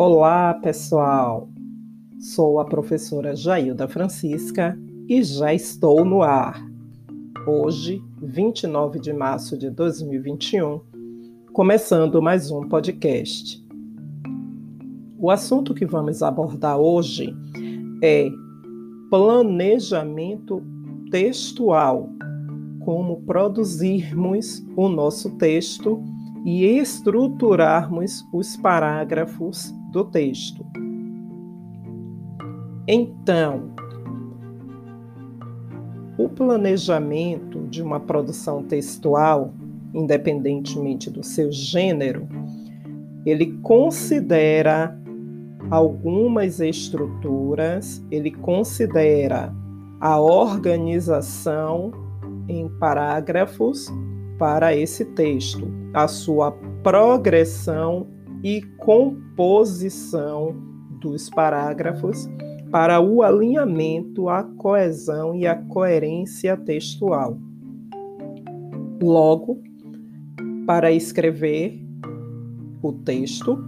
Olá, pessoal! Sou a professora Jailda Francisca e já estou no ar. Hoje, 29 de março de 2021, começando mais um podcast. O assunto que vamos abordar hoje é planejamento textual, como produzirmos o nosso texto e estruturarmos os parágrafos do texto. Então, o planejamento de uma produção textual, independentemente do seu gênero, ele considera algumas estruturas, ele considera a organização em parágrafos para esse texto, a sua progressão e composição dos parágrafos para o alinhamento, a coesão e a coerência textual. Logo, para escrever o texto,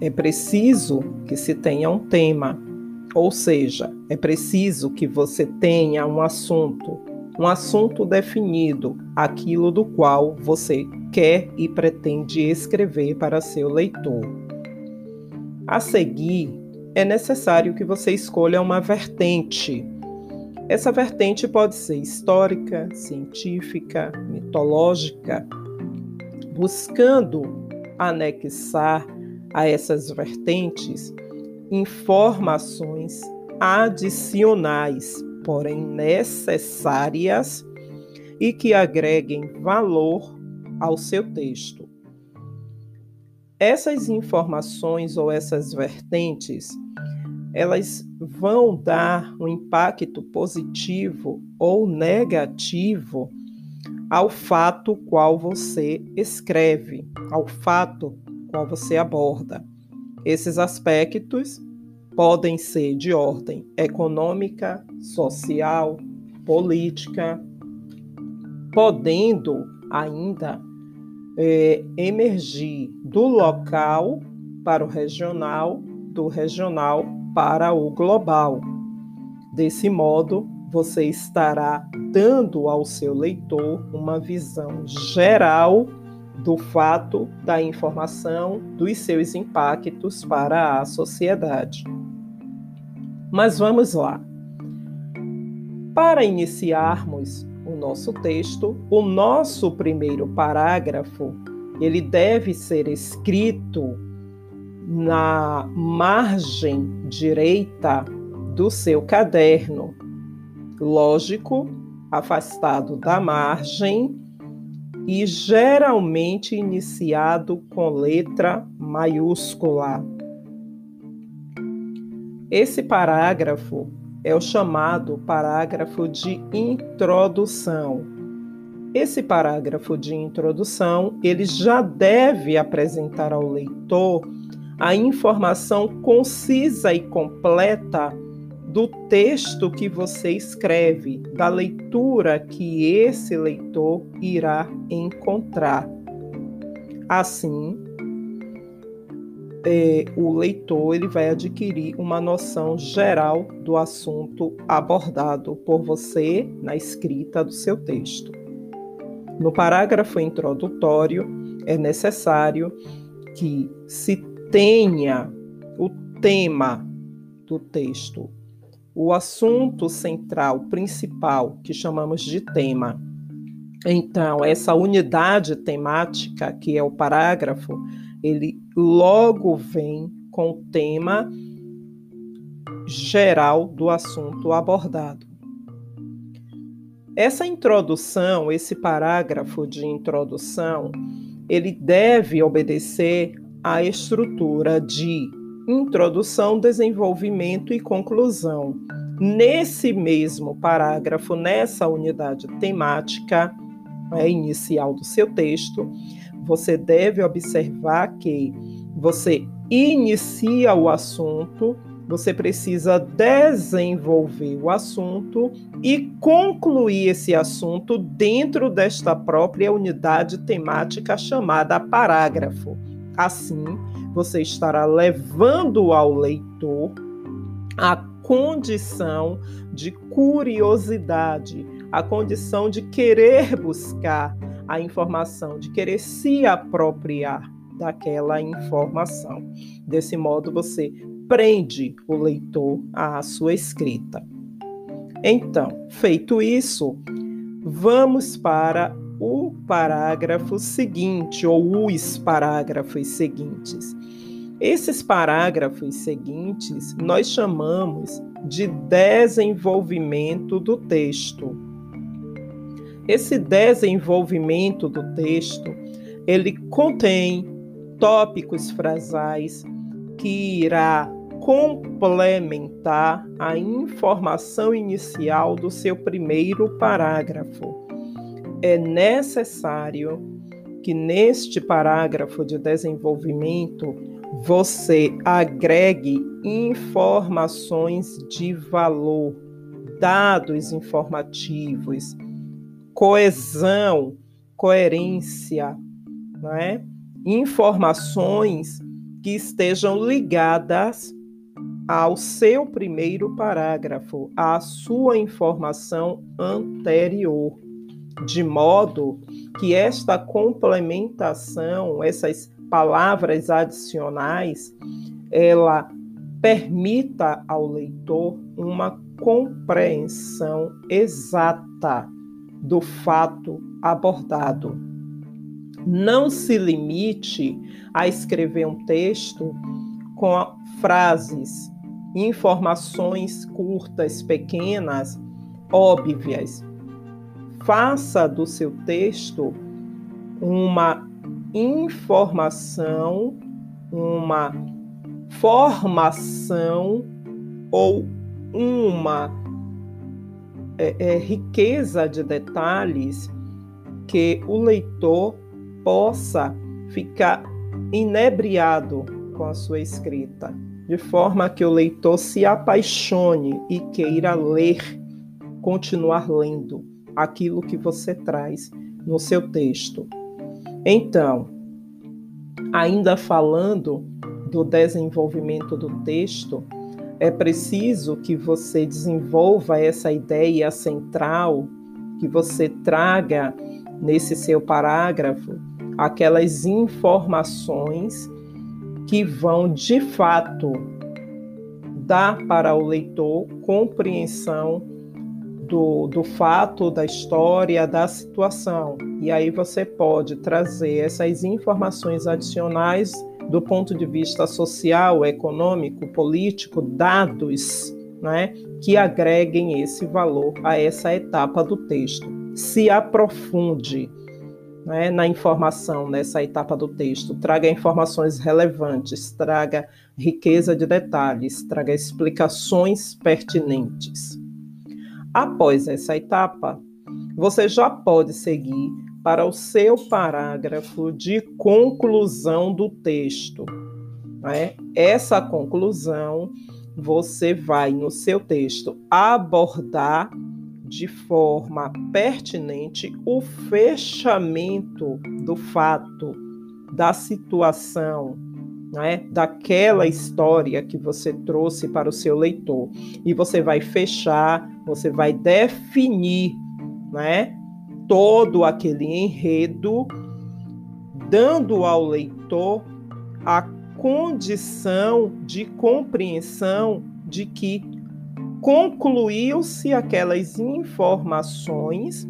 é preciso que se tenha um tema, ou seja, é preciso que você tenha um assunto, um assunto definido, aquilo do qual você quer e pretende escrever para seu leitor. A seguir, é necessário que você escolha uma vertente. Essa vertente pode ser histórica, científica, mitológica, buscando anexar a essas vertentes informações adicionais porém necessárias e que agreguem valor ao seu texto. Essas informações ou essas vertentes, elas vão dar um impacto positivo ou negativo ao fato qual você escreve, ao fato qual você aborda. Esses aspectos podem ser de ordem econômica, social, política, podendo ainda é, emergir do local para o regional, do regional para o global. Desse modo, você estará dando ao seu leitor uma visão geral do fato, da informação, dos seus impactos para a sociedade. Mas vamos lá. Para iniciarmos o nosso texto, o nosso primeiro parágrafo, ele deve ser escrito na margem direita do seu caderno. Lógico, afastado da margem e geralmente iniciado com letra maiúscula. Esse parágrafo é o chamado parágrafo de introdução. Esse parágrafo de introdução, ele já deve apresentar ao leitor a informação concisa e completa do texto que você escreve, da leitura que esse leitor irá encontrar. Assim, é, o leitor ele vai adquirir uma noção geral do assunto abordado por você na escrita do seu texto. No parágrafo introdutório, é necessário que se tenha o tema do texto, o assunto central, principal, que chamamos de tema. Então, essa unidade temática, que é o parágrafo, ele logo vem com o tema geral do assunto abordado. Essa introdução, esse parágrafo de introdução, ele deve obedecer à estrutura de introdução, desenvolvimento e conclusão. Nesse mesmo parágrafo, nessa unidade temática é, inicial do seu texto, você deve observar que você inicia o assunto, você precisa desenvolver o assunto e concluir esse assunto dentro desta própria unidade temática chamada parágrafo. Assim, você estará levando ao leitor a condição de curiosidade, a condição de querer buscar a informação, de querer se apropriar daquela informação. Desse modo, você prende o leitor à sua escrita. Então, feito isso, vamos para o parágrafo seguinte, ou os parágrafos seguintes. Esses parágrafos seguintes nós chamamos de desenvolvimento do texto. Esse desenvolvimento do texto, ele contém tópicos frasais que irá complementar a informação inicial do seu primeiro parágrafo. É necessário que neste parágrafo de desenvolvimento você agregue informações de valor, dados informativos, coesão, coerência, não é? informações que estejam ligadas ao seu primeiro parágrafo, à sua informação anterior, de modo que esta complementação, essas palavras adicionais, ela permita ao leitor uma compreensão exata do fato abordado. Não se limite a escrever um texto com frases, informações curtas, pequenas, óbvias. Faça do seu texto uma informação, uma formação ou uma é, é, riqueza de detalhes que o leitor possa ficar inebriado com a sua escrita, de forma que o leitor se apaixone e queira ler, continuar lendo aquilo que você traz no seu texto. Então, ainda falando do desenvolvimento do texto, é preciso que você desenvolva essa ideia central, que você traga nesse seu parágrafo aquelas informações que vão de fato dar para o leitor compreensão do, do fato, da história, da situação. E aí você pode trazer essas informações adicionais do ponto de vista social, econômico, político, dados né, que agreguem esse valor a essa etapa do texto. Se aprofunde né, na informação nessa etapa do texto, traga informações relevantes, traga riqueza de detalhes, traga explicações pertinentes. Após essa etapa, você já pode seguir para o seu parágrafo de conclusão do texto. Né? Essa conclusão você vai no seu texto abordar de forma pertinente o fechamento do fato, da situação, né, daquela história que você trouxe para o seu leitor. E você vai fechar, você vai definir né, todo aquele enredo, dando ao leitor a condição de compreensão de que concluiu-se aquelas informações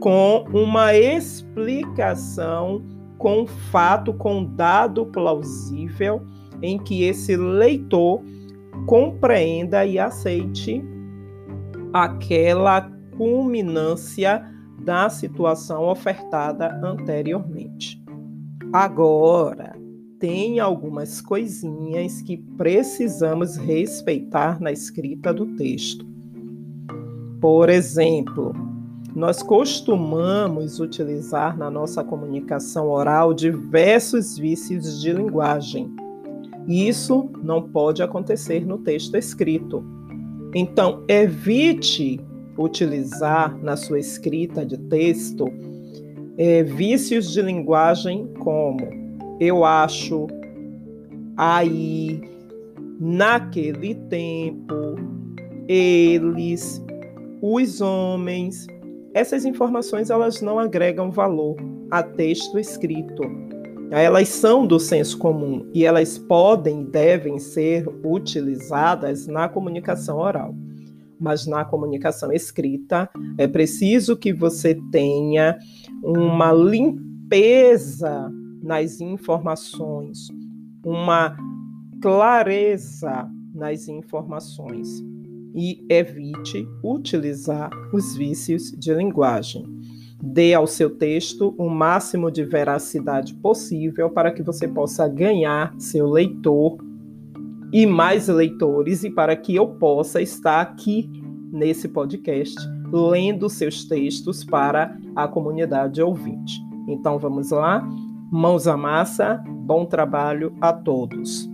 com uma explicação com fato, com dado plausível, em que esse leitor compreenda e aceite aquela culminância da situação ofertada anteriormente. Agora, tem algumas coisinhas que precisamos respeitar na escrita do texto. Por exemplo, nós costumamos utilizar na nossa comunicação oral diversos vícios de linguagem. Isso não pode acontecer no texto escrito. Então, evite utilizar na sua escrita de texto é, vícios de linguagem como eu acho, aí, naquele tempo, eles, os homens. Essas informações elas não agregam valor a texto escrito. Elas são do senso comum e elas podem e devem ser utilizadas na comunicação oral. Mas na comunicação escrita é preciso que você tenha uma limpeza nas informações, uma clareza nas informações e evite utilizar os vícios de linguagem. Dê ao seu texto o máximo de veracidade possível para que você possa ganhar seu leitor e mais leitores e para que eu possa estar aqui nesse podcast lendo seus textos para a comunidade ouvinte. Então vamos lá, mãos à massa, bom trabalho a todos.